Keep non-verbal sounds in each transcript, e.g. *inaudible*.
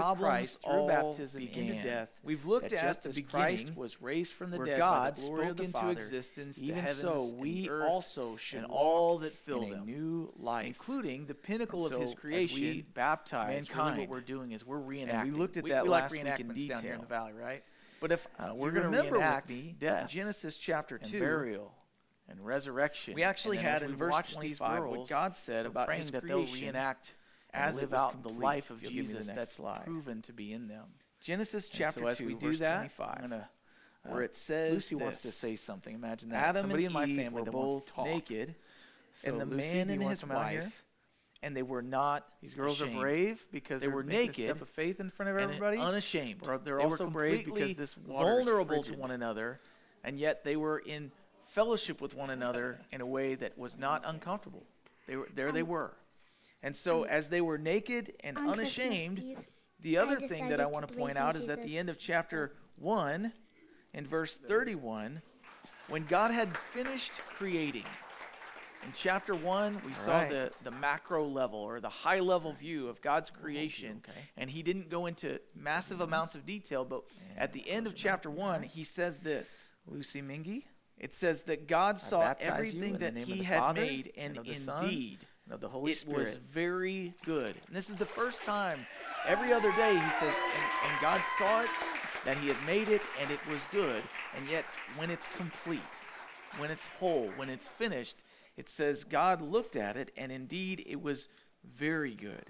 problems Christ through all baptism began. into death. We've looked at just as Christ was raised from the dead God by the glory spoke of the into Father, existence even so we also should and all that fill in a them, new life, including the pinnacle And of His so creation, we baptize, really mankind. what we're doing is we're reenacting. And we looked at that we last like week in reenactments down here in detail. the valley, right? But if Uh, we're going remember reenact me, death Genesis chapter and 2, burial and resurrection. we actually had in verse watch these 25 what God said about praying His that they'll creation reenact and it live out complete. the life of If you'll give me the Jesus that's slide. proven to be in them. Genesis chapter so as 2, we verse do that, 25, gonna, uh, where it says Lucy wants to this, say something. Imagine that Adam somebody and in my Eve family were that wants to both naked, So and the Lucy, man and his come out here? wife, and they were not These girls ashamed. are brave because They were making a naked step of faith in front of everybody. unashamed. Or they're They also brave because this vulnerable to one another, and yet they were in fellowship with one another in a way that was not uncomfortable. They were there. They Um, were, and so um, as they were naked and On unashamed, Eve, the I other thing that I want to believe point in out is at the end of chapter one, in verse thirty-one, when God had finished creating. In chapter one, we All saw right. the, the macro level or the high level view of God's creation. Okay. And he didn't go into massive amounts of detail, but at the end of chapter one, he says this. Lucy Mingy It says that God saw everything that he had Father, made, and and of the Son, indeed, and of the Holy it Spirit. was very good. And this is the first time, every other day, he says, and, and God saw it, that he had made it, and it was good. And yet, when it's complete, when it's whole, when it's finished, it says God looked at it, and indeed it was very good.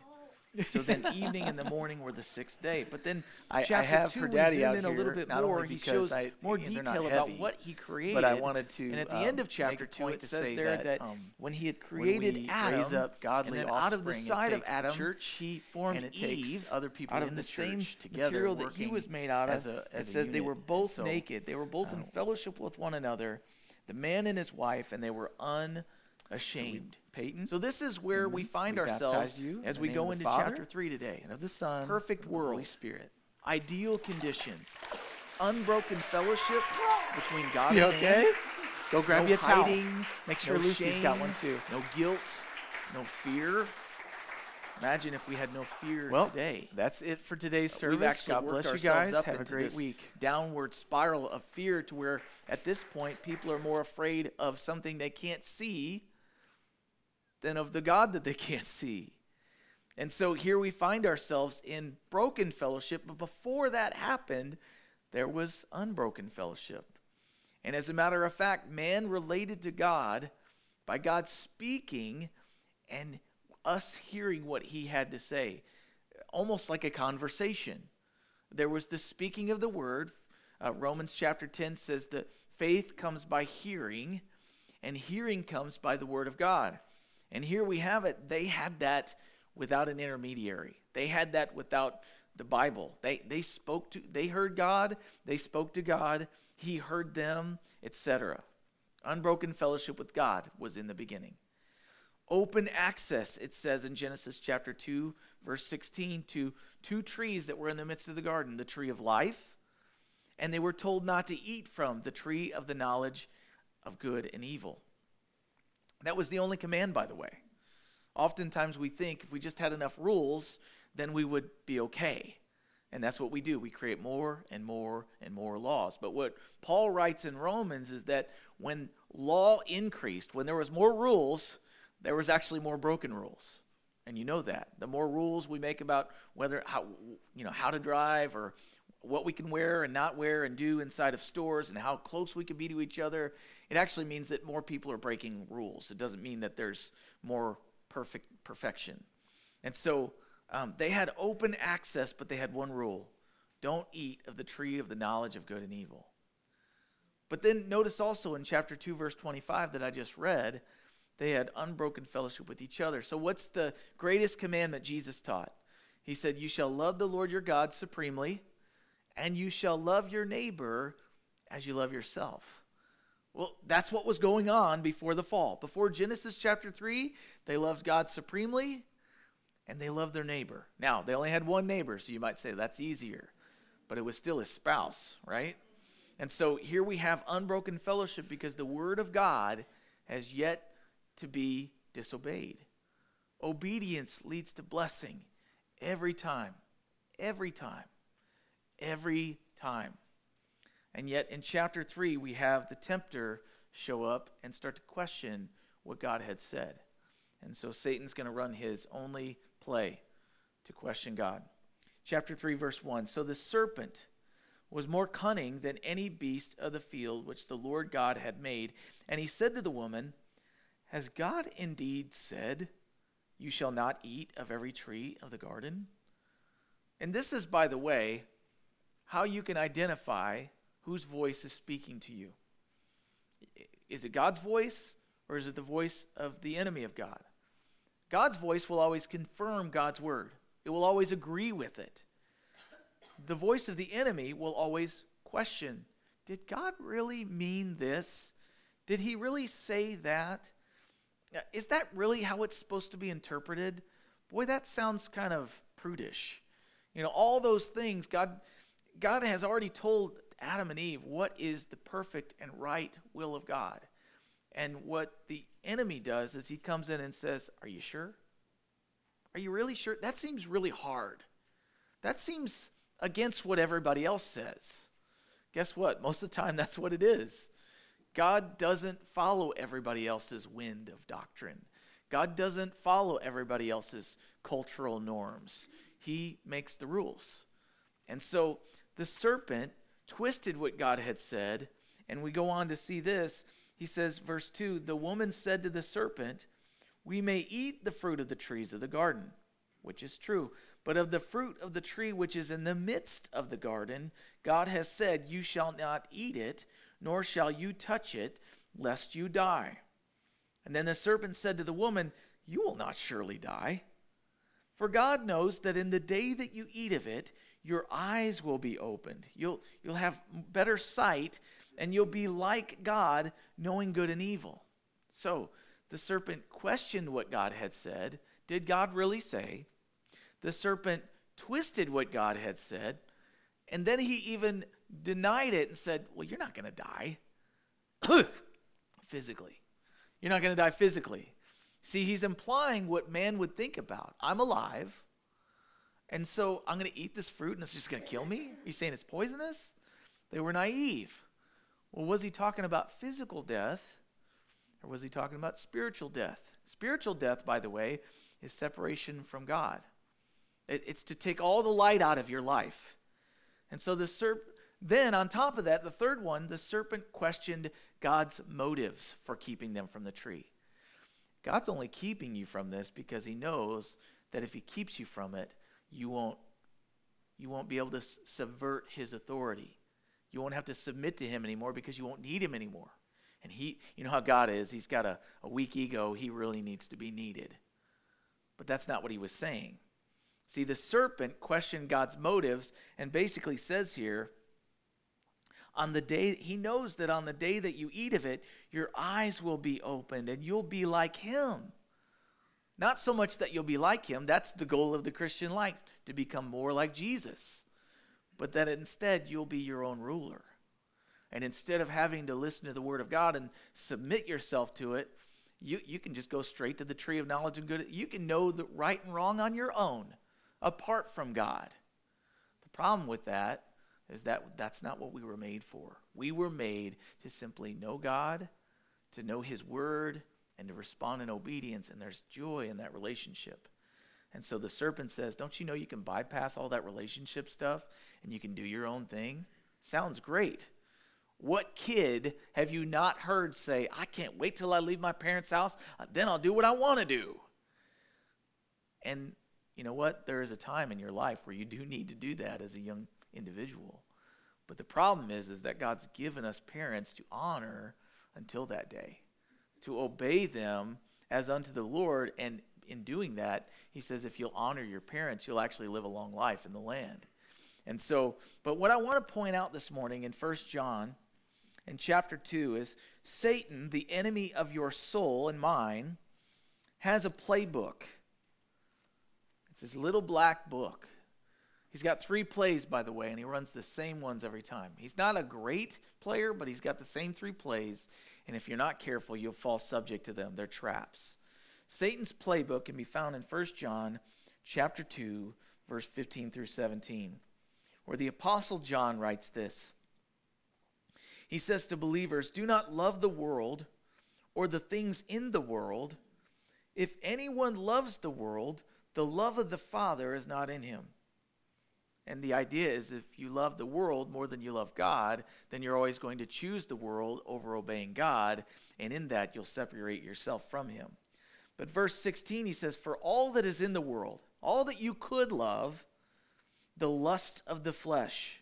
So then, *laughs* evening and the morning were the sixth day. But then, I- I chapter have two, her we daddy zoom out in a little here, bit not more. only He because shows I- more they're not detail about heavy, what he created. but I wanted to. And at the um, end of make chapter two, point it to says there that, um, when he had when created we Adam, raise up godly and then out of the offspring, it side of takes Adam, church, he formed and it takes Eve other people out in of the the same church together material that he working was made out of. as a- as it a says they unit. were And both so, naked. They were both in uh, fellowship with one another, the man and his wife, and they were unashamed. Peyton. So this is where we find We ourselves as we go into Father, chapter three today. and of the Son, Perfect world, Holy. Spirit. Ideal conditions, unbroken fellowship between God You and man. okay? Go grab no you a towel. hiding, Make sure no Lucy's got shame, one too. No guilt, no fear. Imagine if we had no fear Well, today. That's it for today's service. God bless you guys. Have a great week. downward spiral of fear to where at this point people are more afraid of something they can't see than of the God that they *laughs* can't see. And so here we find ourselves in broken fellowship, but before that happened, there was unbroken fellowship. And as a matter of fact, man related to God by God speaking and us hearing what he had to say, almost like a conversation. There was the speaking of the word. Uh, Romans chapter 10 says that faith comes by hearing, and hearing comes by the word of God. And here we have it. They had that without an intermediary. They had that without the Bible. They they spoke to they heard God, they spoke to God, he heard them, etc. Unbroken fellowship with God was in the beginning. Open access, it says in Genesis chapter 2, verse 16, to two trees that were in the midst of the garden the tree of life, and they were told not to eat from the tree of the knowledge of good and evil. That was the only command, by the way. Oftentimes we think if we just had enough rules, then we would be okay. And that's what we do. We create more and more and more laws. But what Paul writes in Romans is that when law increased, when there was more rules, there was actually more broken rules. And you know that. The more rules we make about whether how you know how to drive or what we can wear and not wear and do inside of stores and how close we can be to each other, it actually means that more people are breaking rules. It doesn't mean that there's more perfect perfection. And so um, they had open access, but they had one rule don't eat of the tree of the knowledge of good and evil. But then notice also in chapter 2, verse 25 that I just read, they had unbroken fellowship with each other. So, what's the greatest commandment Jesus taught? He said, You shall love the Lord your God supremely, and you shall love your neighbor as you love yourself. Well, that's what was going on before the fall. Before Genesis chapter 3, they loved God supremely and they loved their neighbor. Now, they only had one neighbor, so you might say that's easier, but it was still his spouse, right? And so here we have unbroken fellowship because the word of God has yet to be disobeyed. Obedience leads to blessing every time. Every time. Every time. And yet in chapter 3, we have the tempter show up and start to question what God had said. And so Satan's going to run his only play to question God. Chapter 3, verse 1 So the serpent was more cunning than any beast of the field which the Lord God had made. And he said to the woman, Has God indeed said, You shall not eat of every tree of the garden? And this is, by the way, how you can identify whose voice is speaking to you. Is it God's voice or is it the voice of the enemy of God? God's voice will always confirm God's word, it will always agree with it. The voice of the enemy will always question Did God really mean this? Did he really say that? Is that really how it's supposed to be interpreted? Boy, that sounds kind of prudish. You know, all those things, God, God has already told Adam and Eve what is the perfect and right will of God. And what the enemy does is he comes in and says, Are you sure? Are you really sure? That seems really hard. That seems against what everybody else says. Guess what? Most of the time, *laughs* that's what it is. God doesn't follow everybody else's wind of doctrine. God doesn't follow everybody else's cultural norms. He makes the rules. And so the serpent twisted what God had said. And we go on to see this. He says, verse 2 The woman said to the serpent, We may eat the fruit of the trees of the garden, which is true. But of the fruit of the tree which is in the midst of the garden, God has said, You shall not eat it, nor shall you touch it, lest you die. And then the serpent said to the woman, You will not surely die. For God knows that in the day that you eat of it, your eyes will be opened. You'll, you'll have better sight, and you'll be like God, knowing good and evil. So the serpent questioned what God had said. Did God really say? The serpent twisted what God had said, and then he even denied it and said, Well, you're not going to die *clears throat* physically. You're not going to die physically. See, he's implying what man would think about. I'm alive. And so I'm going to eat this fruit and it's just going to kill me? Are you saying it's poisonous? They were naive. Well, was he talking about physical death or was he talking about spiritual death? Spiritual death, by the way, is separation from God. It, it's to take all the light out of your life. And so the serp then on top of that, the third one, the serpent questioned God's motives for keeping them from the tree. God's only keeping you from this because he knows that if he keeps you from it, you won't you won't be able to subvert his authority. You won't have to submit to him anymore because you won't need him anymore. And he, you know how God is, he's got a, a weak ego, he really needs to be needed. But that's not what he was saying. See, the serpent questioned God's motives and basically says here, on the day, he knows that on the day that you eat of it, your eyes will be opened and you'll be like him. Not so much that you'll be like him, that's the goal of the Christian life, to become more like Jesus, but that instead you'll be your own ruler. And instead of having to listen to the Word of God and submit yourself to it, you, you can just go straight to the tree of knowledge and good. You can know the right and wrong on your own, apart from God. The problem with that is that that's not what we were made for. We were made to simply know God, to know His Word, and to respond in obedience, and there's joy in that relationship. And so the serpent says, Don't you know you can bypass all that relationship stuff and you can do your own thing? Sounds great. What kid have you not heard say, I can't wait till I leave my parents' house, uh, then I'll do what I want to do? And you know what? There is a time in your life where you do need to do that as a young individual. But the problem is, is that God's given us parents to honor until that day, to obey them as unto the Lord. And in doing that, he says, if you'll honor your parents, you'll actually live a long life in the land. And so, but what I want to point out this morning in First John in chapter 2 is Satan, the enemy of your soul and mine, has a playbook. It's his little black book. He's got three plays, by the way, and he runs the same ones every time. He's not a great player, but he's got the same three plays, and if you're not careful, you'll fall subject to them. They're traps. Satan's playbook can be found in 1 John chapter 2, verse 15 through 17, where the Apostle John writes this. He says to believers, Do not love the world or the things in the world. If anyone loves the world, the love of the Father is not in him. And the idea is if you love the world more than you love God, then you're always going to choose the world over obeying God, and in that you'll separate yourself from Him. But verse 16, he says, For all that is in the world, all that you could love, the lust of the flesh,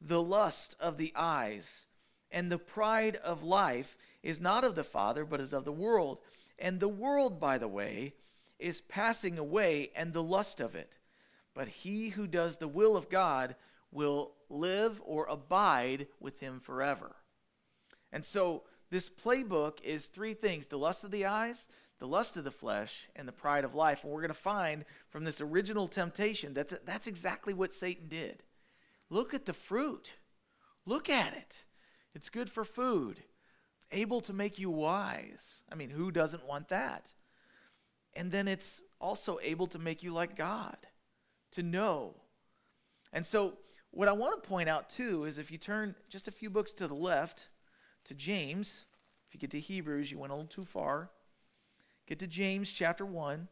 the lust of the eyes, and the pride of life is not of the Father, but is of the world. And the world, by the way, is passing away, and the lust of it but he who does the will of God will live or abide with him forever. And so this playbook is three things the lust of the eyes, the lust of the flesh, and the pride of life. And we're going to find from this original temptation that's, that's exactly what Satan did. Look at the fruit, look at it. It's good for food, it's able to make you wise. I mean, who doesn't want that? And then it's also able to make you like God to know. And so, what I want to point out too is if you turn just a few books to the left to James, if you get to Hebrews, you went a little too far. Get to James chapter 1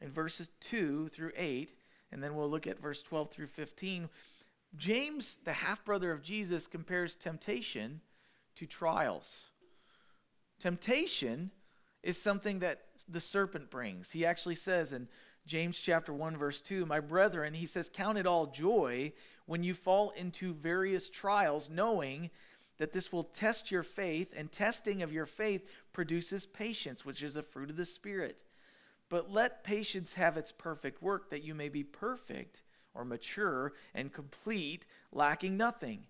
and verses 2 through 8, and then we'll look at verse 12 through 15. James, the half brother of Jesus, compares temptation to trials. Temptation is something that the serpent brings. He actually says in James chapter 1 verse 2, my brethren, he says, count it all joy when you fall into various trials, knowing that this will test your faith, and testing of your faith produces patience, which is a fruit of the Spirit. But let patience have its perfect work, that you may be perfect or mature and complete, lacking nothing.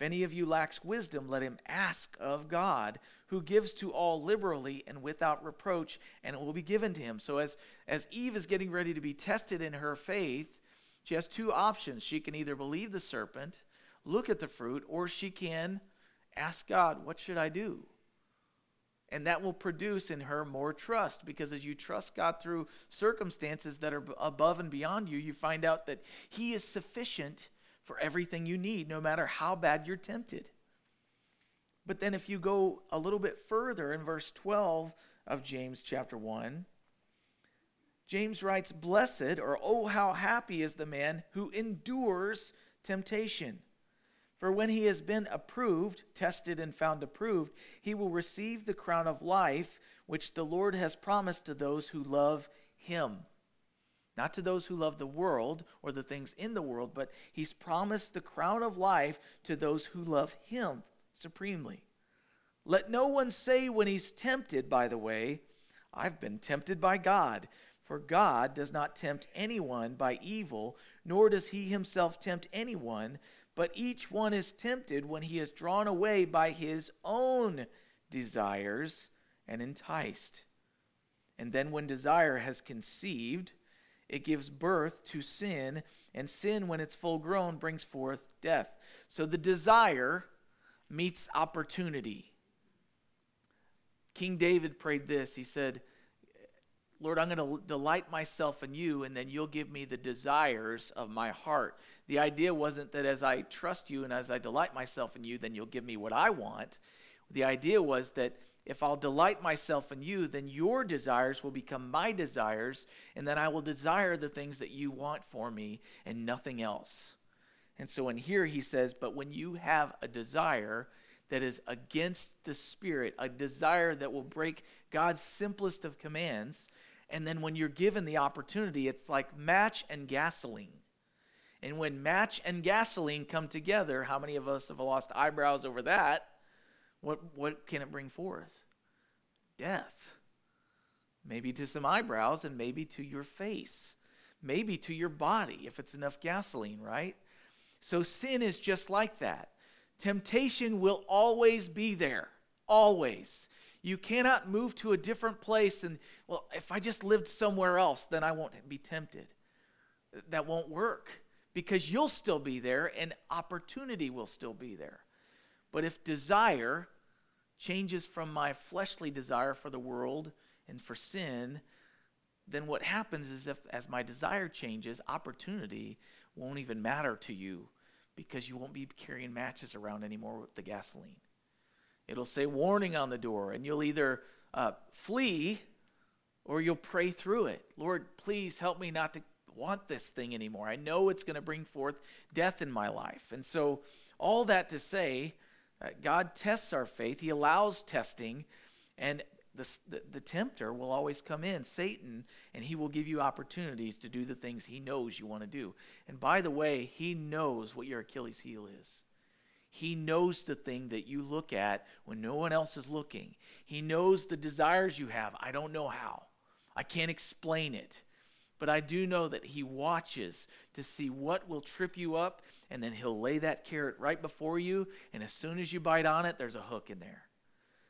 If any of you lacks wisdom, let him ask of God, who gives to all liberally and without reproach, and it will be given to him. So, as, as Eve is getting ready to be tested in her faith, she has two options. She can either believe the serpent, look at the fruit, or she can ask God, What should I do? And that will produce in her more trust because as you trust God through circumstances that are above and beyond you, you find out that He is sufficient for everything you need, no matter how bad you're tempted. But then, if you go a little bit further in verse 12 of James chapter 1, James writes, Blessed, or oh, how happy is the man who endures temptation. For when he has been approved, tested, and found approved, he will receive the crown of life which the Lord has promised to those who love him not to those who love the world or the things in the world, but he's promised the crown of life to those who love him supremely. Let no one say when he's tempted, by the way, I've been tempted by God. For God does not tempt anyone by evil, nor does he himself tempt anyone, but each one is tempted when he is drawn away by his own desires and enticed. And then, when desire has conceived, it gives birth to sin, and sin, when it's full grown, brings forth death. So the desire meets opportunity. King David prayed this. He said, Lord, I'm going to delight myself in you, and then you'll give me the desires of my heart. The idea wasn't that as I trust you and as I delight myself in you, then you'll give me what I want. The idea was that if I'll delight myself in you, then your desires will become my desires, and then I will desire the things that you want for me and nothing else. And so in here he says, But when you have a desire that is against the Spirit, a desire that will break God's simplest of commands, and then when you're given the opportunity, it's like match and gasoline. And when match and gasoline come together, how many of us have lost eyebrows over that? What, what can it bring forth? Death. Maybe to some eyebrows and maybe to your face. Maybe to your body if it's enough gasoline, right? So sin is just like that. Temptation will always be there. Always. You cannot move to a different place and, well, if I just lived somewhere else, then I won't be tempted. That won't work because you'll still be there and opportunity will still be there. But if desire changes from my fleshly desire for the world and for sin, then what happens is if as my desire changes, opportunity won't even matter to you because you won't be carrying matches around anymore with the gasoline. It'll say warning on the door, and you'll either uh, flee or you'll pray through it. Lord, please help me not to want this thing anymore. I know it's going to bring forth death in my life. And so, all that to say, Uh, God tests our faith, He allows testing, and the, the, the, tempter will always come in, Satan, and he will give you opportunities to do the things he knows you want to do. And by the way, he knows what your Achilles heel is. He knows the thing that you look at when no one else is looking. He knows the desires you have. I don't know how. I can't explain it. But I do know that He watches to see what will trip you up, and then He'll lay that carrot right before you. And as soon as you bite on it, there's a hook in there.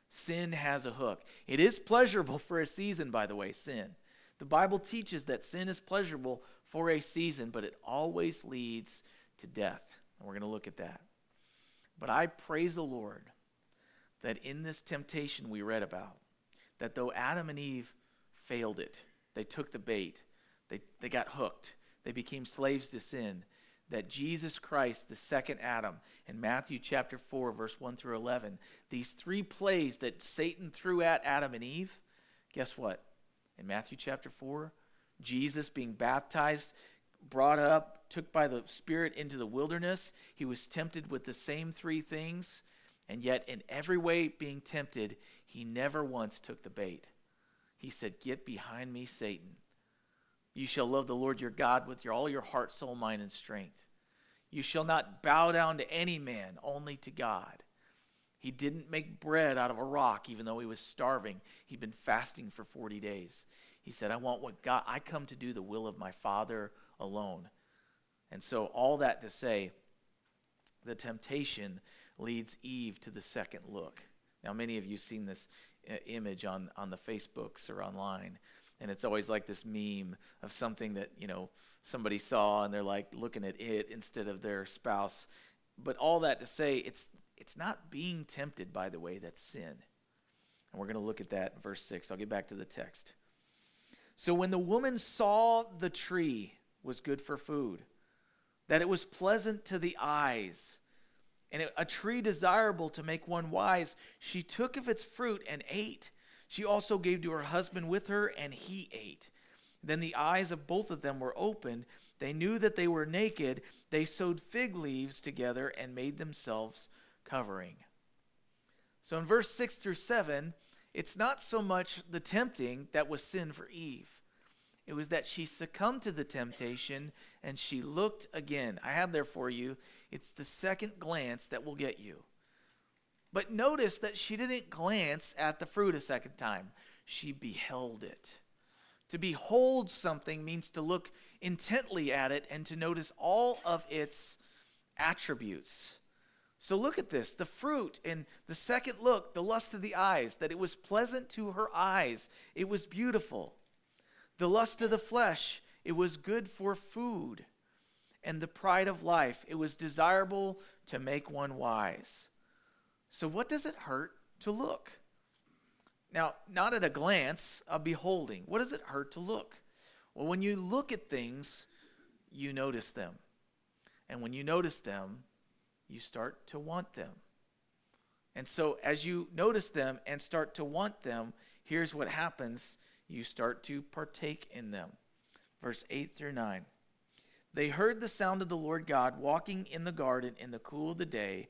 Sin has a hook. It is pleasurable *laughs* for a season, by the way, sin. The Bible teaches that sin is pleasurable for a season, but it always leads to death. And we're going to look at that. But I praise the Lord that in this temptation we read about, that though Adam and Eve failed it, they took the bait, they, they got hooked, they became slaves to sin, that Jesus Christ, the second Adam, in Matthew chapter 4, verse 1 through 11, these three plays that Satan threw at Adam and Eve, guess what? In Matthew chapter 4, Jesus being baptized, brought up, took by the Spirit into the wilderness. He was tempted with the same three things, and yet in every way being tempted, he never once took the bait. He said, Get behind me, Satan. You shall love the Lord your God with your, all your heart, soul, mind, and strength. You shall not bow down to any man, only to God. He didn't make bread out of a rock, even though he was starving. He'd been fasting for 40 days. He said, I want what God, I come to do the will of my Father alone. And so, all that to say, the temptation leads Eve to the second look. Now, many of you seen this uh, image on, on the Facebooks or online, and it's always like this meme of something that, you know, somebody saw and they're like looking at it instead of their spouse. But all that to say, it's, it's not being tempted, by the way, that's sin. And we're going to look at that in verse 6. I'll get back to the text. So when the woman saw the tree was good for food, that it was pleasant to the eyes, and a tree desirable to make one wise, she took of its fruit and ate. She also gave to her husband with her, and he ate. Then the eyes of both of them were opened. They knew that they were naked. They sewed fig leaves together and made themselves covering. So in verse 6 through 7, it's not so much the tempting that was sin for Eve. It was that she succumbed to the temptation and she looked again. I have there for you. It's the second glance that will get you. But notice that she didn't glance at the fruit a second time, she beheld it. To behold something means to look intently at it and to notice all of its attributes. So look at this the fruit in the second look, the lust of the eyes, that it was pleasant to her eyes, it was beautiful. The lust of the flesh, it was good for food. And the pride of life, it was desirable to make one wise. So, what does it hurt to look? Now, not at a glance, a beholding. What does it hurt to look? Well, when you look at things, you notice them. And when you notice them, you start to want them. And so, as you notice them and start to want them, here's what happens you start to partake in them. Verse 8 through 9. They heard the sound of the Lord God walking in the garden in the cool of the day,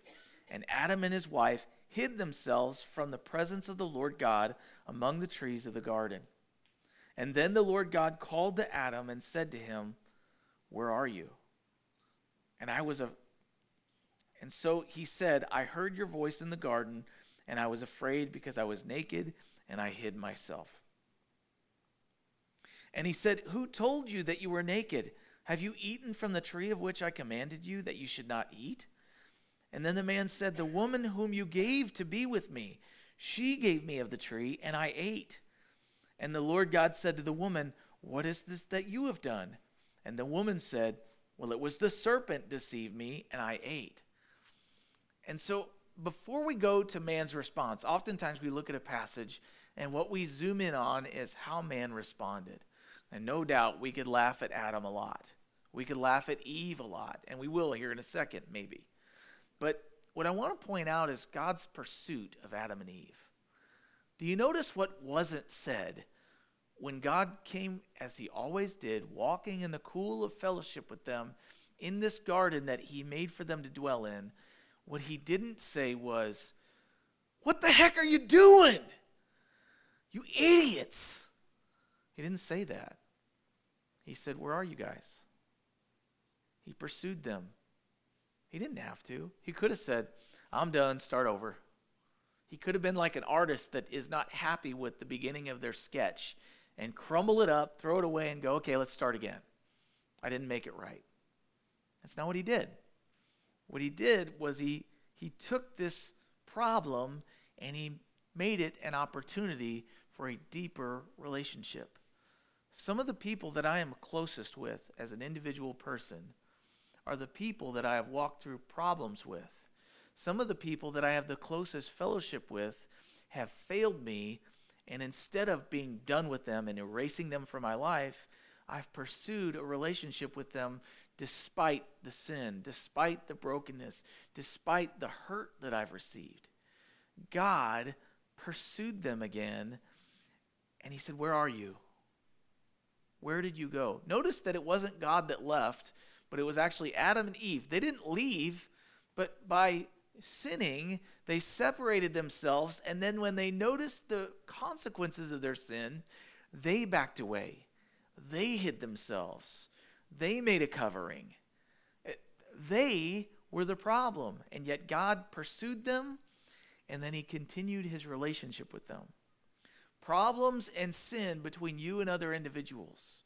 and Adam and his wife hid themselves from the presence of the Lord God among the trees of the garden. And then the Lord God called to Adam and said to him, Where are you? And I was a and so he said, I heard your voice in the garden, and I was afraid because I was naked, and I hid myself. And he said, Who told you that you were naked? Have you eaten from the tree of which I commanded you that you should not eat? And then the man said, The woman whom you gave to be with me, she gave me of the tree, and I ate. And the Lord God said to the woman, What is this that you have done? And the woman said, Well, it was the serpent deceived me, and I ate. And so, before we go to man's response, oftentimes we look at a passage, and what we zoom in on is how man responded. And no doubt we could laugh at Adam a lot. We could laugh at Eve a lot, and we will here in a second, maybe. But what I want to point out is God's pursuit of Adam and Eve. Do you notice what wasn't said when God came, as he always did, walking in the cool of fellowship with them in this garden that he made for them to dwell in? What he didn't say was, What the heck are you doing? You idiots. He didn't say that. He said, Where are you guys? He pursued them. He didn't have to. He could have said, I'm done, start over. He could have been like an artist that is not happy with the beginning of their sketch and crumble it up, throw it away, and go, okay, let's start again. I didn't make it right. That's not what he did. What he did was he, he took this problem and he made it an opportunity for a deeper relationship. Some of the people that I am closest with as an individual person are the people that I have walked through problems with. Some of the people that I have the closest fellowship with have failed me, and instead of being done with them and erasing them from my life, I've pursued a relationship with them despite the sin, despite the brokenness, despite the hurt that I've received. God pursued them again, and He said, Where are you? Where did you go? Notice that it wasn't God that left, but it was actually Adam and Eve. They didn't leave, but by sinning, they separated themselves, and then when they noticed the consequences of their sin, they backed away. They hid themselves. They made a covering. Eh, they were the problem, and yet God pursued them, and then He continued His relationship with them. Problems and sin between you and other individuals.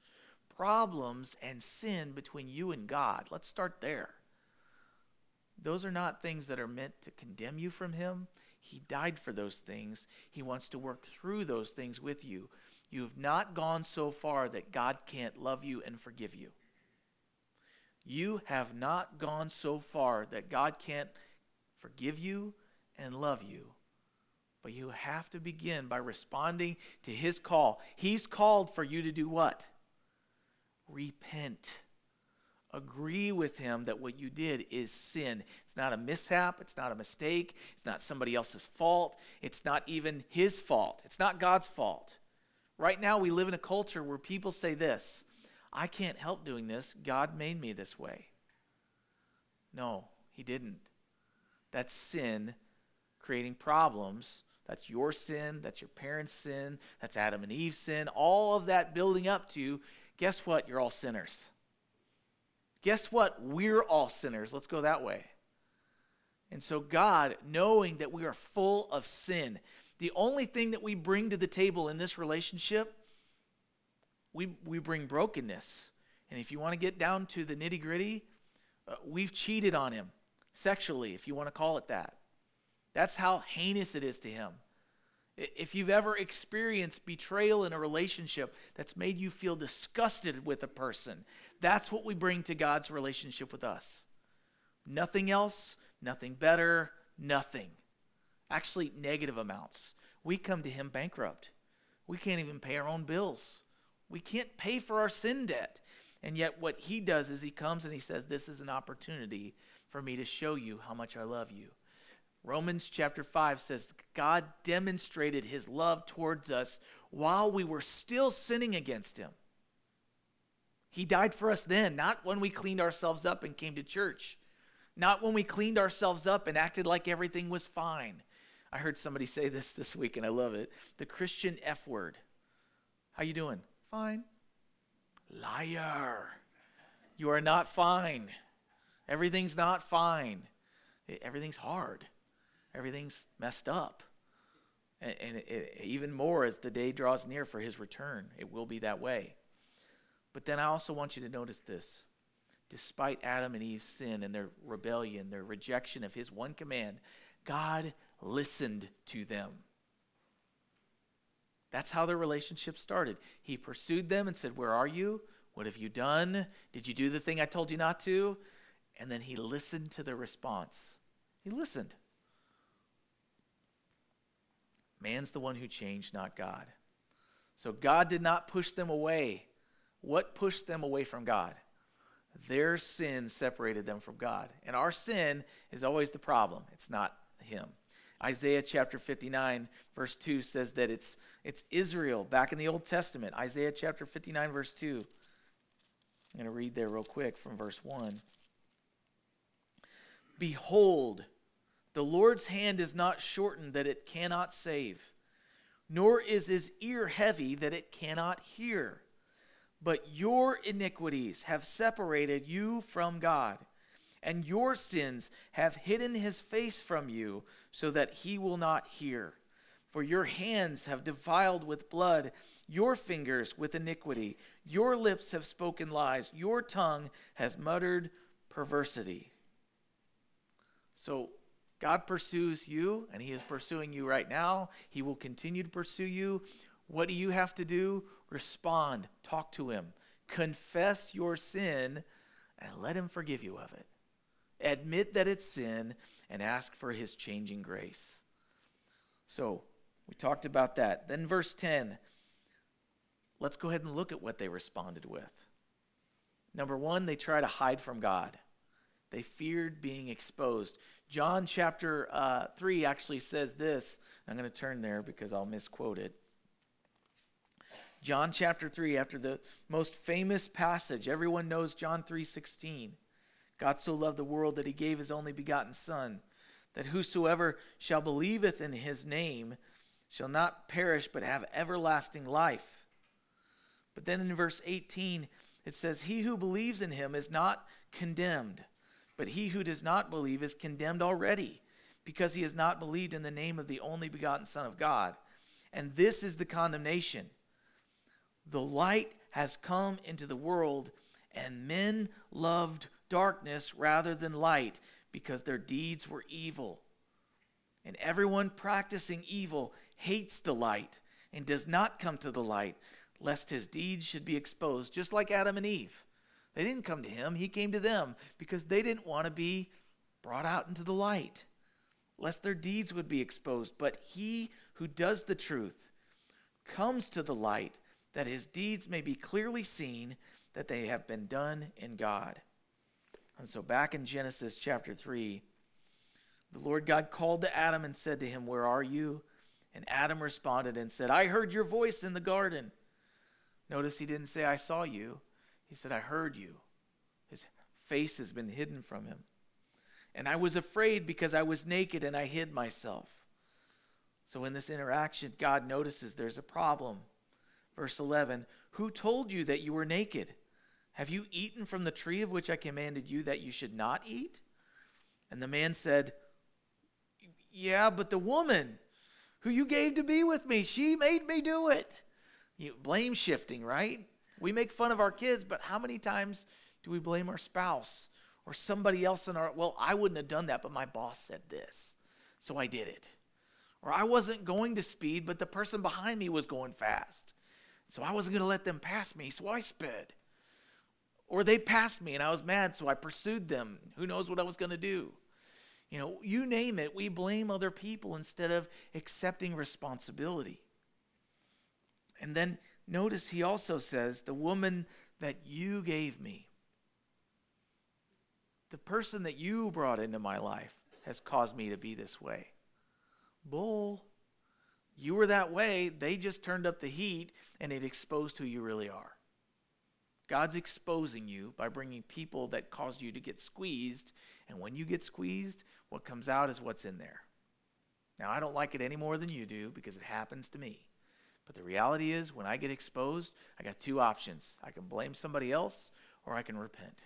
Problems and sin between you and God. Let's start there. Those are not things that are meant to condemn you from Him. He died for those things. He wants to work through those things with you. You have not gone so far that God can't love you and forgive you. You have not gone so far that God can't forgive you and love you. But you have to begin by responding to his call. He's called for you to do what? Repent. Agree with him that what you did is sin. It's not a mishap. It's not a mistake. It's not somebody else's fault. It's not even his fault. It's not God's fault. Right now, we live in a culture where people say this I can't help doing this. God made me this way. No, he didn't. That's sin creating problems that's your sin. That's your parents' sin. That's Adam and Eve's sin. All of that building up to, guess what? You're all sinners. Guess what? We're all sinners. Let's go that way. And so, God, knowing that we are full of sin, the only thing that we bring to the table in this relationship, we, we bring brokenness. And if you want to get down to the nitty gritty, uh, we've cheated on him sexually, if you want to call it that. That's how heinous it is to him. If you've ever experienced betrayal in a relationship that's made you feel disgusted with a person, that's what we bring to God's relationship with us. Nothing else, nothing better, nothing. Actually, negative amounts. We come to Him bankrupt. We can't even pay our own bills. We can't pay for our sin debt. And yet, what He does is He comes and He says, This is an opportunity for me to show you how much I love you. Romans chapter 5 says God demonstrated his love towards us while we were still sinning against him. He died for us then, not when we cleaned ourselves up and came to church, not when we cleaned ourselves up and acted like everything was fine. I heard somebody say this this week and I love it. The Christian F word. How you doing? Fine. Liar. You are not fine. Everything's not fine. Everything's hard everything's messed up. And, and it, even more as the day draws near for his return, it will be that way. But then I also want you to notice this. Despite Adam and Eve's sin and their rebellion, their rejection of his one command, God listened to them. That's how their relationship started. He pursued them and said, Where are you? What have you done? Did you do the thing I told you not to? And then he listened to their response. He listened. Man's the one who changed, not God. So God did not push them away. What pushed them away from God? Their sin separated them from God. And our sin is always the problem, it's not Him. Isaiah chapter 59, verse 2 says that it's, it's Israel back in the Old Testament. Isaiah chapter 59, verse 2. I'm going to read there real quick from verse 1. Behold, the Lord's hand is not shortened that it cannot save, nor is his ear heavy that it cannot hear. But your iniquities have separated you from God, and your sins have hidden his face from you, so that he will not hear. For your hands have defiled with blood, your fingers with iniquity. Your lips have spoken lies, your tongue has muttered perversity. So, God pursues you, and He is pursuing you right now. He will continue to pursue you. What do you have to do? Respond, talk to Him, confess your sin, and let Him forgive you of it. Admit that it's sin and ask for His changing grace. So, we talked about that. Then, verse 10, let's go ahead and look at what they responded with. Number one, they try to hide from God. They feared being exposed. John chapter uh, 3 actually says this. I'm going to turn there because I'll misquote it. John chapter 3 after the most famous passage everyone knows John 3:16 God so loved the world that he gave his only begotten son that whosoever shall believeth in his name shall not perish but have everlasting life but then in verse 18 it says he who believes in him is not condemned but he who does not believe is condemned already, because he has not believed in the name of the only begotten Son of God. And this is the condemnation. The light has come into the world, and men loved darkness rather than light, because their deeds were evil. And everyone practicing evil hates the light and does not come to the light, lest his deeds should be exposed, just like Adam and Eve. They didn't come to him, he came to them because they didn't want to be brought out into the light, lest their deeds would be exposed. But he who does the truth comes to the light, that his deeds may be clearly seen that they have been done in God. And so, back in Genesis chapter 3, the Lord God called to Adam and said to him, Where are you? And Adam responded and said, I heard your voice in the garden. Notice he didn't say, I saw you. He said, I heard you. His face has been hidden from him. And I was afraid because I was naked and I hid myself. So in this interaction, God notices there's a problem. Verse 11 Who told you that you were naked? Have you eaten from the tree of which I commanded you that you should not eat? And the man said, Yeah, but the woman who you gave to be with me, she made me do it. You, blame shifting, right? We make fun of our kids, but how many times do we blame our spouse or somebody else in our, well, I wouldn't have done that, but my boss said this, so I did it. Or I wasn't going to speed, but the person behind me was going fast. So I wasn't going to let them pass me, so I sped. Or they passed me and I was mad, so I pursued them. Who knows what I was going to do? You know, you name it, we blame other people instead of accepting responsibility. And then Notice he also says, the woman that you gave me, the person that you brought into my life has caused me to be this way. Bull. You were that way. They just turned up the heat and it exposed who you really are. God's exposing you by bringing people that caused you to get squeezed. And when you get squeezed, what comes out is what's in there. Now, I don't like it any more than you do because it happens to me. But the reality is, when I get exposed, I got two options. I can blame somebody else or I can repent.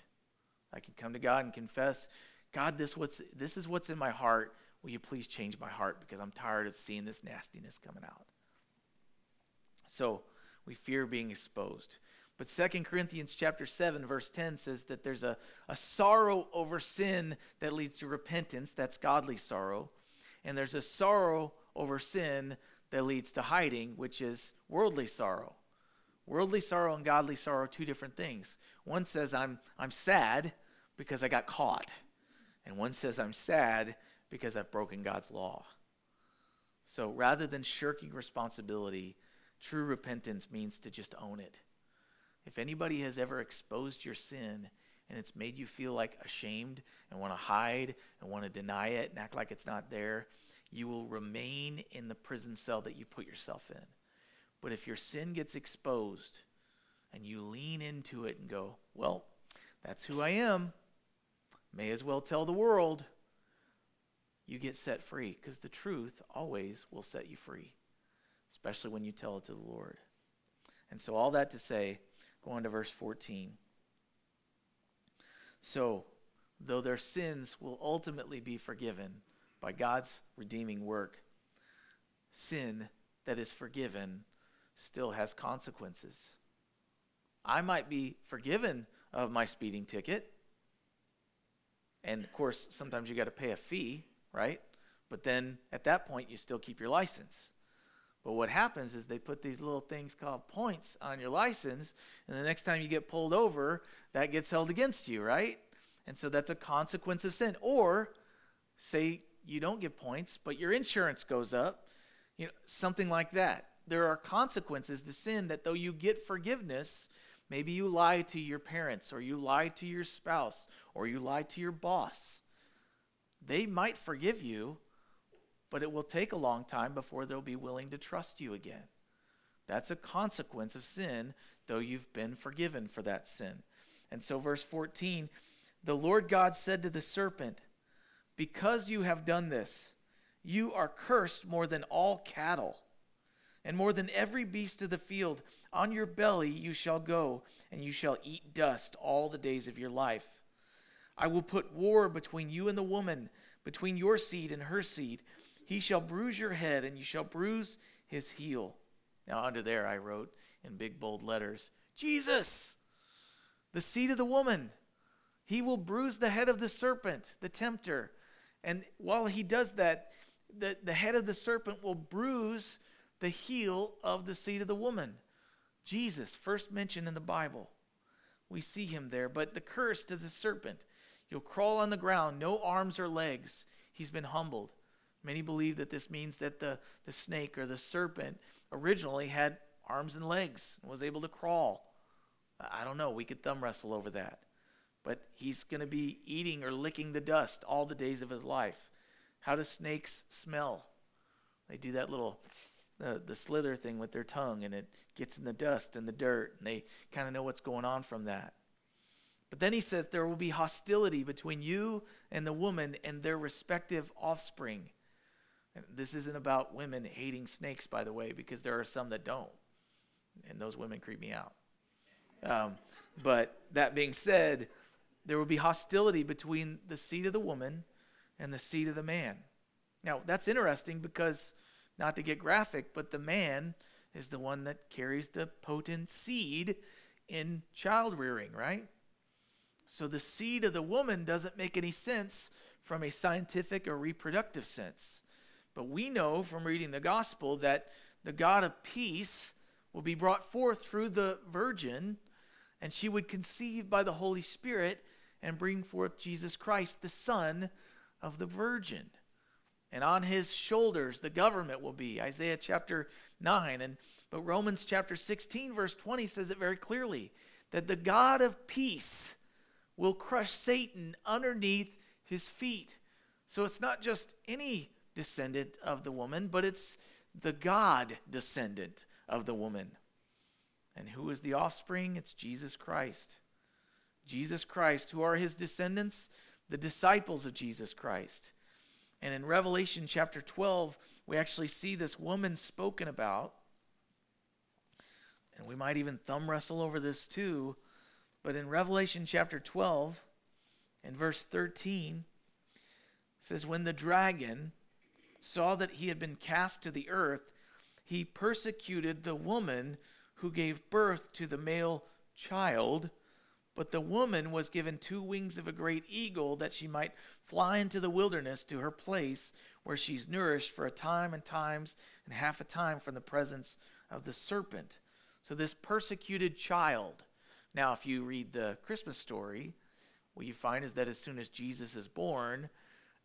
I can come to God and confess, God, this, what's, this is what's in my heart. Will you please change my heart because I'm tired of seeing this nastiness coming out? So we fear being exposed. But 2 Corinthians chapter 7, verse 10 says that there's a, a sorrow over sin that leads to repentance. That's godly sorrow. And there's a sorrow over sin that leads to hiding, which is worldly sorrow. Worldly sorrow and godly sorrow are two different things. One says, I'm, I'm sad because I got caught. And one says, I'm sad because I've broken God's law. So rather than shirking responsibility, true repentance means to just own it. if anybody has ever exposed your sin and it's made you feel like ashamed and want to hide and want to deny it and act like it's not there, you will remain in the prison cell that you put yourself in. But if your sin gets exposed and you lean into it and go, well, that's who I am, may as well tell the world, you get set free because the truth always will set you free, especially when you tell it to the Lord. And so, all that to say, go on to verse 14. So, though their sins will ultimately be forgiven by God's redeeming work, sin that is forgiven still has consequences. I might be forgiven of my speeding ticket. And of course, sometimes you got to pay a fee, right? But then at that point, you still keep your license. But what happens is they put these little things called points on your license, and the next time you get pulled over, that gets held against you, right? And so that's a consequence of sin. Or say you don't get points, but your insurance goes up, you know, something like that. There are consequences to sin that though you get forgiveness, maybe you lie to your parents, or you lie to your spouse, or you lie to your boss. They might forgive you, but it will take a long time before they'll be willing to trust you again. That's a consequence of sin, though you've been forgiven for that sin. And so, verse 14 the Lord God said to the serpent, Because you have done this, you are cursed more than all cattle, and more than every beast of the field. On your belly you shall go, and you shall eat dust all the days of your life. I will put war between you and the woman, between your seed and her seed. He shall bruise your head, and you shall bruise his heel. Now, under there, I wrote in big bold letters Jesus, the seed of the woman. He will bruise the head of the serpent, the tempter. And while he does that, the, the head of the serpent will bruise the heel of the seed of the woman. Jesus, first mentioned in the Bible. We see him there. But the curse to the serpent you'll crawl on the ground, no arms or legs. He's been humbled. Many believe that this means that the, the snake or the serpent originally had arms and legs and was able to crawl. I don't know. We could thumb wrestle over that but he's going to be eating or licking the dust all the days of his life. How do snakes smell? They do that little uh, the slither thing with their tongue and it gets in the dust and the dirt and they kind of know what's going on from that. But then he says there will be hostility between you and the woman and their respective offspring. And this isn't about women hating snakes, by the way, because there are some that don't. And those women creep me out. Um, but that being said, there will be hostility between the seed of the woman and the seed of the man. Now, that's interesting because, not to get graphic, but the man is the one that carries the potent seed in child rearing, right? So the seed of the woman doesn't make any sense from a scientific or reproductive sense. But we know from reading the gospel that the God of peace will be brought forth through the virgin, and she would conceive by the Holy Spirit and bring forth Jesus Christ, the Son of the Virgin. And on his shoulders the government will be. Isaiah chapter 9. And but Romans chapter 16, verse 20 says it very clearly that the God of peace will crush Satan underneath his feet. So it's not just any descendant of the woman, but it's the God descendant of the woman. And who is the offspring? It's Jesus Christ. Jesus Christ, who are his descendants, the disciples of Jesus Christ. And in Revelation chapter 12, we actually see this woman spoken about. And we might even thumb wrestle over this too. But in Revelation chapter 12, in verse 13, says, When the dragon saw that he had been cast to the earth, he persecuted the woman who gave birth to the male child. But the woman was given two wings of a great eagle that she might fly into the wilderness to her place where she's nourished for a time and times and half a time from the presence of the serpent. So, this persecuted child. Now, if you read the Christmas story, what you find is that as soon as Jesus is born,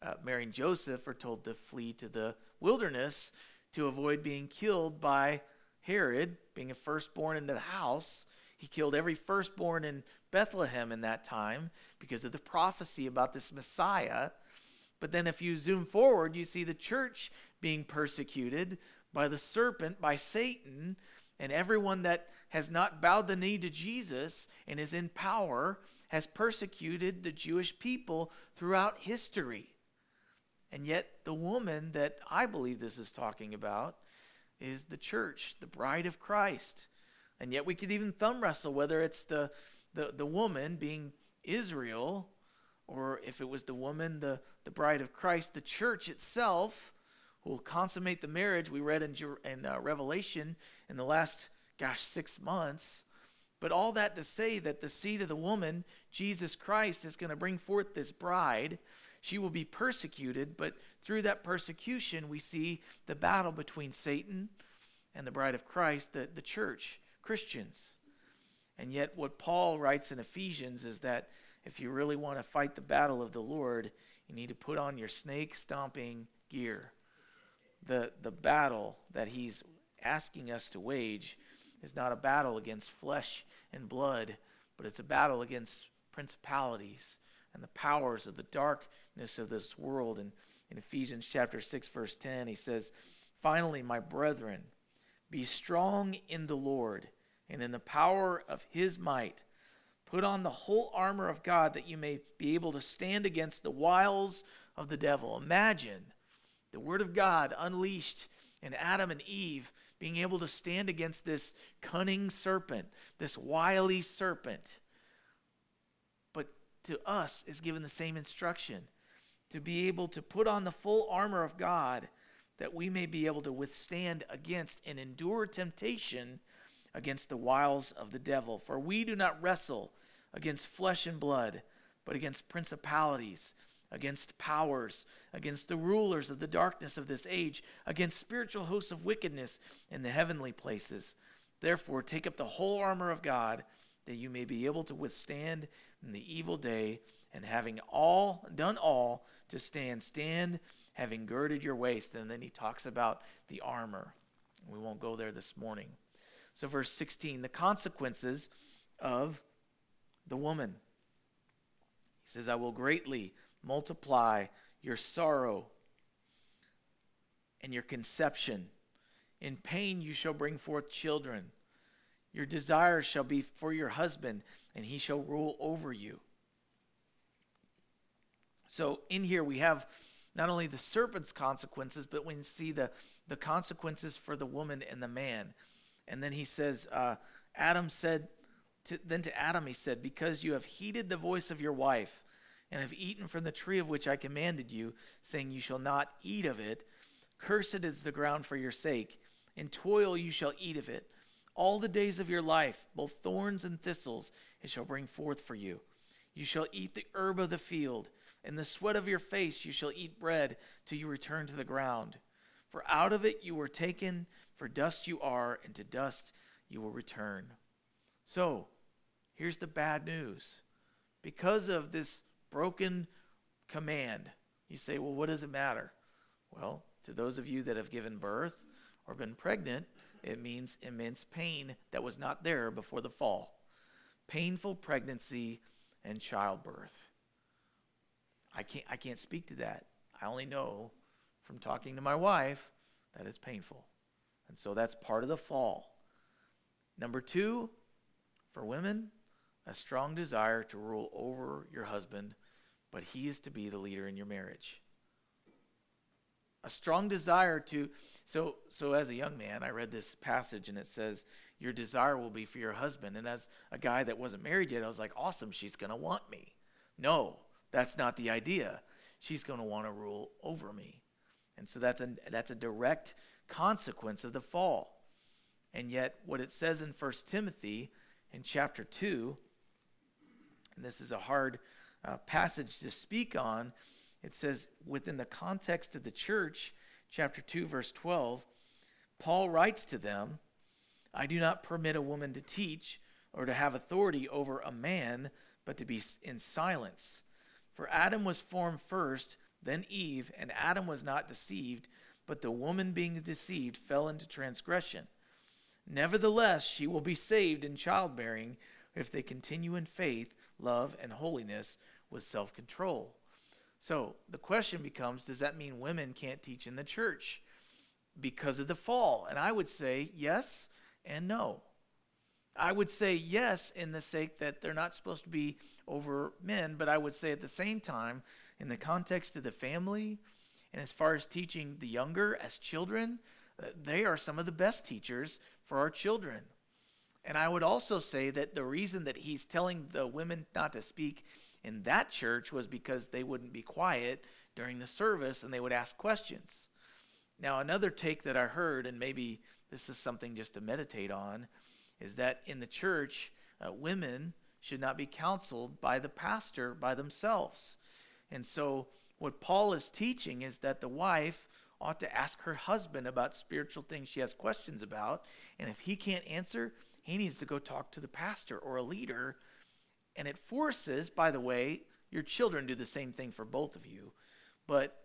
uh, Mary and Joseph are told to flee to the wilderness to avoid being killed by Herod, being a firstborn in the house He killed every firstborn in Bethlehem in that time because of the prophecy about this Messiah. But then, if you zoom forward, you see the church being persecuted by the serpent, by Satan, and everyone that has not bowed the knee to Jesus and is in power has persecuted the Jewish people throughout history. And yet, the woman that I believe this is talking about is the church, the bride of Christ. And yet, we could even thumb wrestle whether it's the, the, the woman being Israel or if it was the woman, the, the bride of Christ, the church itself who will consummate the marriage we read in, in uh, Revelation in the last, gosh, six months. But all that to say that the seed of the woman, Jesus Christ, is going to bring forth this bride. She will be persecuted, but through that persecution, we see the battle between Satan and the bride of Christ, the, the church, Christians. And yet, what Paul writes in Ephesians is that if you really want to fight the battle of the Lord, you need to put on your snake stomping gear. The, the battle that he's asking us to wage is not a battle against flesh and blood, but it's a battle against principalities and the powers of the darkness of this world. And in Ephesians chapter 6, verse 10, he says, Finally, my brethren, be strong in the Lord and in the power of his might. Put on the whole armor of God that you may be able to stand against the wiles of the devil. Imagine the word of God unleashed in Adam and Eve being able to stand against this cunning serpent, this wily serpent. But to us is given the same instruction to be able to put on the full armor of God that we may be able to withstand against and endure temptation against the wiles of the devil. For we do not wrestle against flesh and blood, but against principalities against powers, against the rulers of the darkness of this age, against spiritual hosts of wickedness in the heavenly places. Therefore, take up the whole armor of God, that you may be able to withstand in the evil day, and having all done all to stand, stand having girded your waist. And then he talks about the armor. We won't go there this morning. So, verse 16, the consequences of the woman. He says, I will greatly multiply your sorrow and your conception. In pain you shall bring forth children. Your desire shall be for your husband, and he shall rule over you. So in here we have not only the serpent's consequences, but we see the, the consequences for the woman and the man. And then he says, uh, Adam said, to, then to Adam he said, Because you have heeded the voice of your wife and have eaten from the tree of which I commanded you, saying, You shall not eat of it. Cursed is the ground for your sake. In toil you shall eat of it. All the days of your life, both thorns and thistles, it shall bring forth for you. You shall eat the herb of the field. In the sweat of your face you shall eat bread till you return to the ground. For out of it you were taken, for dust you are, and to dust you will return. So, here's the bad news. Because of this broken command. You say, well, what does it matter? Well, to those of you that have given birth or been pregnant, it means immense pain that was not there before the fall. Painful pregnancy and childbirth. I can't, I can't speak to that. I only know from talking to my wife that it's painful. And so that's part of the fall. Number two, for women, a strong desire to rule over your husband but he is to be the leader in your marriage. A strong desire to so so as a young man, I read this passage and it says your desire will be for your husband and as a guy that wasn't married yet, I was like, "Awesome, she's going to want me." No, that's not the idea. She's going to want to rule over me. And so that's a that's a direct consequence of the fall. And yet what it says in 1 Timothy in chapter 2 and this is a hard uh, passage to speak on, it says within the context of the church, chapter 2, verse 12, Paul writes to them, I do not permit a woman to teach or to have authority over a man, but to be in silence. For Adam was formed first, then Eve, and Adam was not deceived, but the woman being deceived fell into transgression. Nevertheless, she will be saved in childbearing if they continue in faith, love, and holiness with self control. So the question becomes does that mean women can't teach in the church because of the fall? And I would say yes and no. I would say yes in the sake that they're not supposed to be over men, but I would say at the same time, in the context of the family, and as far as teaching the younger as children, uh, they are some of the best teachers for our children. And I would also say that the reason that he's telling the women not to speak in that church was because they wouldn't be quiet during the service and they would ask questions. Now, another take that I heard, and maybe this is something just to meditate on, is that in the church, uh, women should not be counseled by the pastor by themselves. And so, what Paul is teaching is that the wife ought to ask her husband about spiritual things she has questions about. And if he can't answer, he needs to go talk to the pastor or a leader. And it forces, by the way, your children do the same thing for both of you. But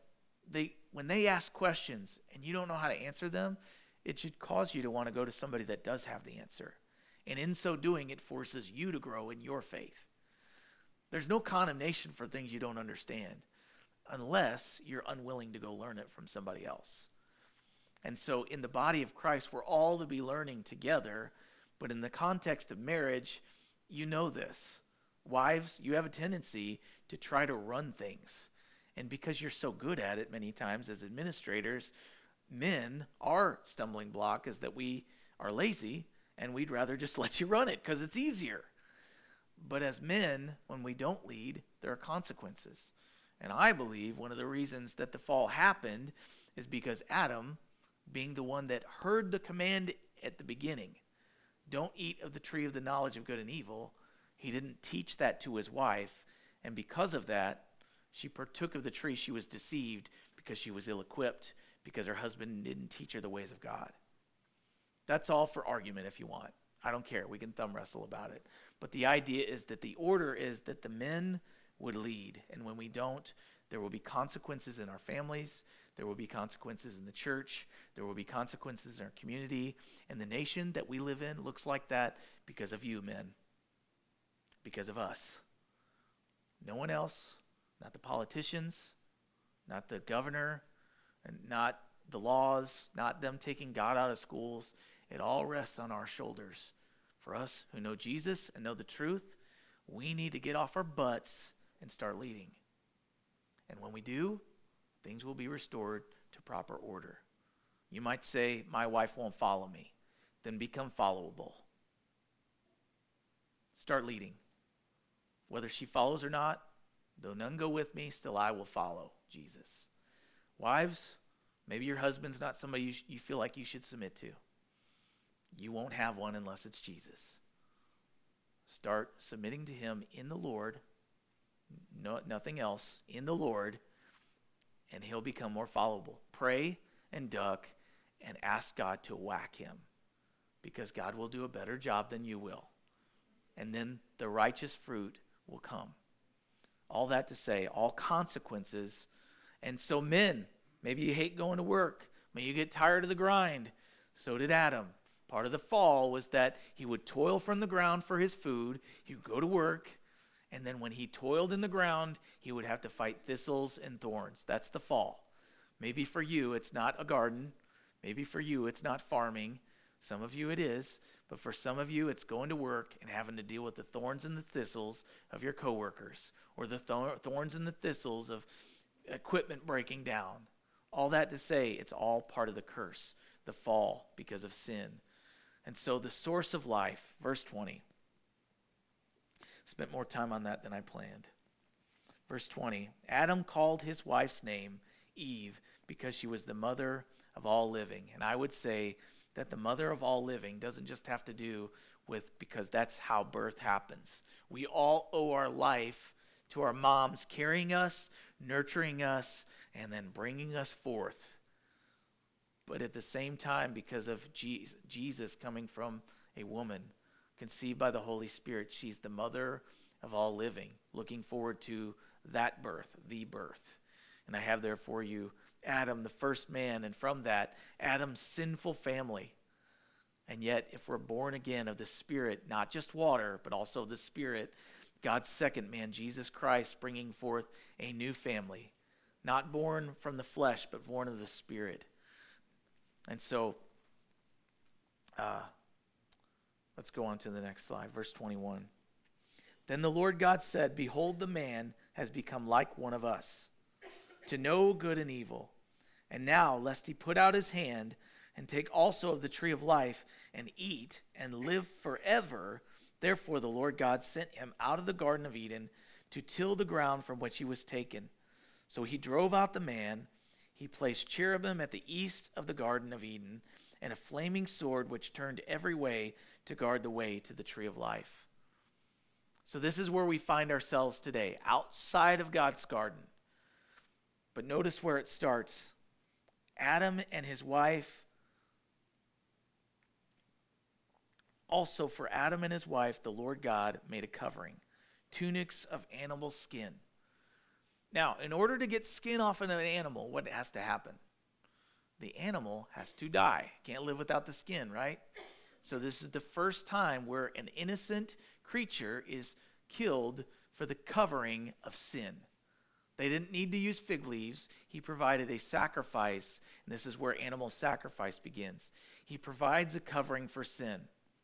they when they ask questions and you don't know how to answer them, it should cause you to want to go to somebody that does have the answer. And in so doing, it forces you to grow in your faith. There's no condemnation for things you don't understand unless you're unwilling to go learn it from somebody else. And so, in the body of Christ, we're all to be learning together. But in the context of marriage, you know this. Wives, you have a tendency to try to run things. And because you're so good at it many times as administrators, men, our stumbling block is that we are lazy and we'd rather just *laughs* let you run it because it's easier. But as men, when we don't lead, there are consequences. And I believe one of the reasons that the fall happened is because Adam, being the one that heard the command at the beginning, don't eat of the tree of the knowledge of good and evil, he didn't teach that to his wife. And because of that, she partook of the tree. She was deceived because she was ill equipped, because her husband didn't teach her the ways of God. That's all for argument if you want. I don't care. We can thumb wrestle about it. But the idea is that the order is that the men would lead. And when we don't, there will be consequences in our families. There will be consequences in the church. There will be consequences in our community. And the nation that we live in looks like that because of you, men. Because of us. No one else, not the politicians, not the governor, and not the laws, not them taking God out of schools. It all rests on our shoulders. For us who know Jesus and know the truth, we need to get off our butts and start leading. And when we do, things will be restored to proper order. You might say, My wife won't follow me. Then become followable. Start leading. Whether she follows or not, though none go with me, still I will follow Jesus. Wives, maybe your husband's not somebody you, sh- you feel like you should submit to. You won't have one unless it's Jesus. Start submitting to him in the Lord no, nothing else, in the Lord, and he'll become more followable. Pray and duck and ask God to whack him because God will do a better job than you will. And then the righteous fruit will come. All that to say, all consequences. And so, men, maybe you hate going to work. Maybe you get tired of the grind. So did Adam. Part of the fall was that he would toil from the ground for his food. He would go to work. And then when he toiled in the ground, he would have to fight thistles and thorns. That's the fall. Maybe for you, it's not a garden. Maybe for you, it's not farming. Some of you, it is. But for some of you, it's going to work and having to deal with the thorns and the thistles of your coworkers or the thorns and the thistles of equipment breaking down. All that to say, it's all part of the curse, the fall because of sin. And so, the source of life, verse 20. Spent more time on that than I planned. Verse 20 Adam called his wife's name Eve because she was the mother of all living. And I would say that the mother of all living doesn't just have to do with because that's how birth happens. We all owe our life to our moms carrying us, nurturing us, and then bringing us forth. But at the same time, because of Jesus coming from a woman, conceived by the Holy Spirit. She's the mother of all living, looking forward to that birth, the birth. And I have there for you Adam, the first man, and from that, Adam's sinful family. And yet, if we're born again of the Spirit, not just water, but also the Spirit, God's second man, Jesus Christ, bringing forth a new family, not born from the flesh, but born of the Spirit. And so, uh, let's go on to the next slide, verse 21. Then the Lord God said, Behold, the man has become like one of us, to know good and evil. And now, lest he put out his hand and take also of the tree of life and eat and live forever, Therefore, the Lord God sent him out of the Garden of Eden to till the ground from which he was taken. So he drove out the man. He placed cherubim at the east of the Garden of Eden and a flaming sword which turned every way to guard the way to the tree of life. So, this is where we find ourselves today, outside of God's garden. But notice where it starts Adam and his wife Also, for Adam and his wife, the Lord God made a covering, tunics of animal skin. Now, in order to get skin off of an animal, what has to happen? The animal has to die. Can't live without the skin, right? So, this is the first time where an innocent creature is killed for the covering of sin. They didn't need to use fig leaves. He provided a sacrifice, and this is where animal sacrifice begins. He provides a covering for sin.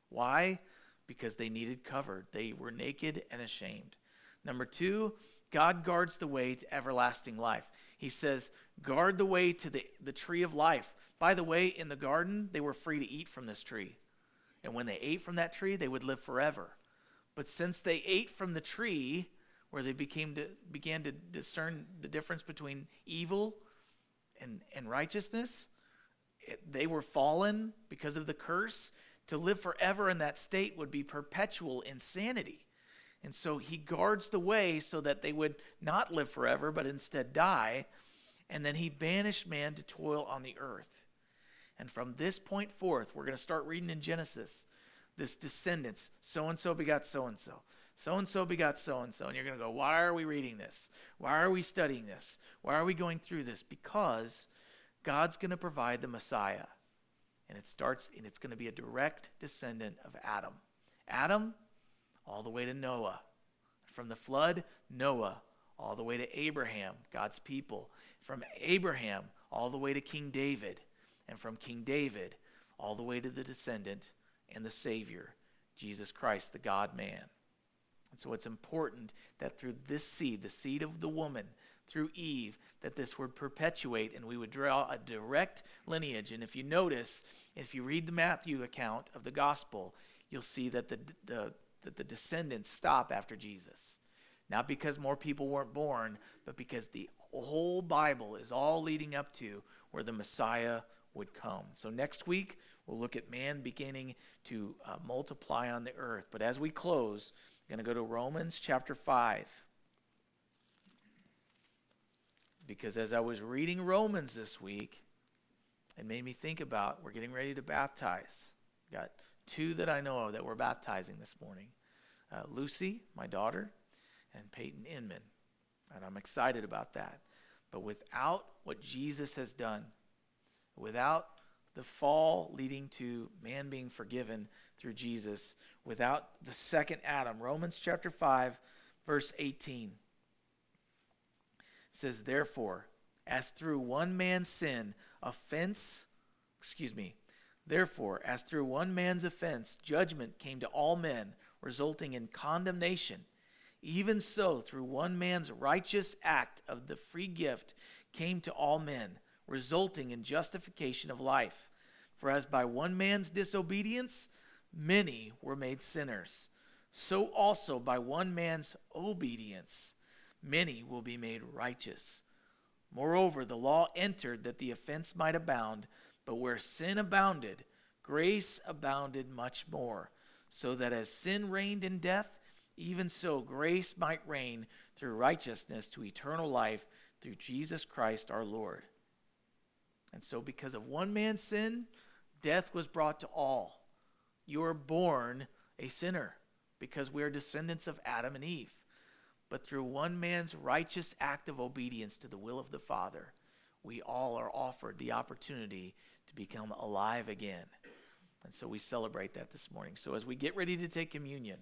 Why? Because they needed covered. They were naked and ashamed. Number two, God guards the way to everlasting life. He says, guard the way to the, the tree of life. By the way, in the garden, they were free to eat from this tree. And when they ate from that tree, they would live forever. But since they ate from the tree, where they became to, began to discern the difference between evil and, and righteousness, it, they were fallen because of the curse. To live forever in that state would be perpetual insanity. And so he guards the way so that they would not live forever, but instead die. And then he banished man to toil on the earth. And from this point forth, we're going to start reading in Genesis this descendants. So and so begot so and so. So and so begot so and so. And you're going to go, why are we reading this? Why are we studying this? Why are we going through this? Because God's going to provide the Messiah. And it starts, and it's going to be a direct descendant of Adam. Adam, all the way to Noah. From the flood, Noah, all the way to Abraham, God's people. From Abraham, all the way to King David. And from King David, all the way to the descendant and the Savior, Jesus Christ, the God man. And so it's important that through this seed, the seed of the woman, through Eve, that this would perpetuate and we would draw a direct lineage. And if you notice, if you read the Matthew account of the gospel, you'll see that the, the, that the descendants stop after Jesus. Not because more people weren't born, but because the whole Bible is all leading up to where the Messiah would come. So next week, we'll look at man beginning to uh, multiply on the earth. But as we close, I'm going to go to Romans chapter 5 because as I was reading Romans this week, it made me think about we're getting ready to baptize. We've Got two that I know of that we're baptizing this morning uh, Lucy, my daughter, and Peyton Inman. And I'm excited about that. But without what Jesus has done, without the fall leading to man being forgiven through Jesus, without the second Adam, Romans chapter 5, verse 18 says, Therefore, as through one man's sin, offense, excuse me, therefore, as through one man's offense, judgment came to all men, resulting in condemnation, even so, through one man's righteous act of the free gift came to all men, resulting in justification of life. For as by one man's disobedience, many were made sinners, so also by one man's obedience, many will be made righteous. Moreover, the law entered that the offense might abound, but where sin abounded, grace abounded much more, so that as sin reigned in death, even so grace might reign through righteousness to eternal life through Jesus Christ our Lord. And so, because of one man's sin, death was brought to all. You are born a sinner because we are descendants of Adam and Eve but through one man's righteous act of obedience to the will of the Father, we all are offered the opportunity to become alive again. And so we celebrate that this morning. So as we get ready to take communion,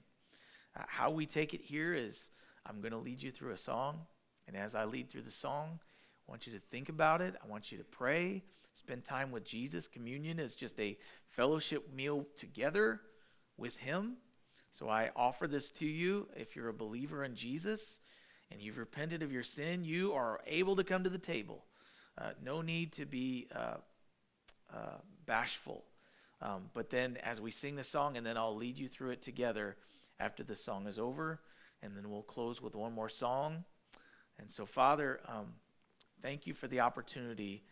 uh, how we take it here is I'm going to lead you through a song. And as I lead through the song, I want you to think about it. I want you to pray, spend time with Jesus. Communion is just a fellowship meal together with Him. So I offer this to you. If you're a believer in Jesus and you've repented of your sin, you are able to come to the table. Uh, no need to be uh, uh, bashful. Um, but then, as we sing the song, and then I'll lead you through it together after the song is over, and then we'll close with one more song. And so, Father, um, thank you for the opportunity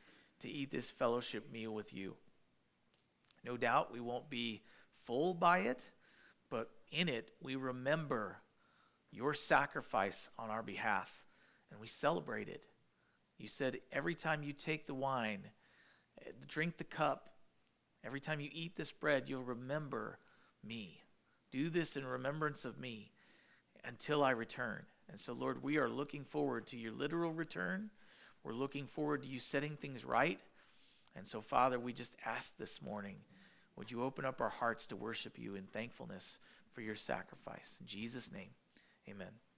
to eat this fellowship meal with you. No doubt we won't be full by it, but in it we remember your sacrifice on our behalf and we celebrate it. You said every time you take the wine, eh, drink the cup, every time you eat this bread, you'll remember me. Do this in remembrance of me until I return. And so, Lord, we are looking forward to your literal return. We're looking forward to you setting things right. And so, Father, we just ask this morning would you open up our hearts to worship you in thankfulness for your sacrifice? In Jesus' name, amen.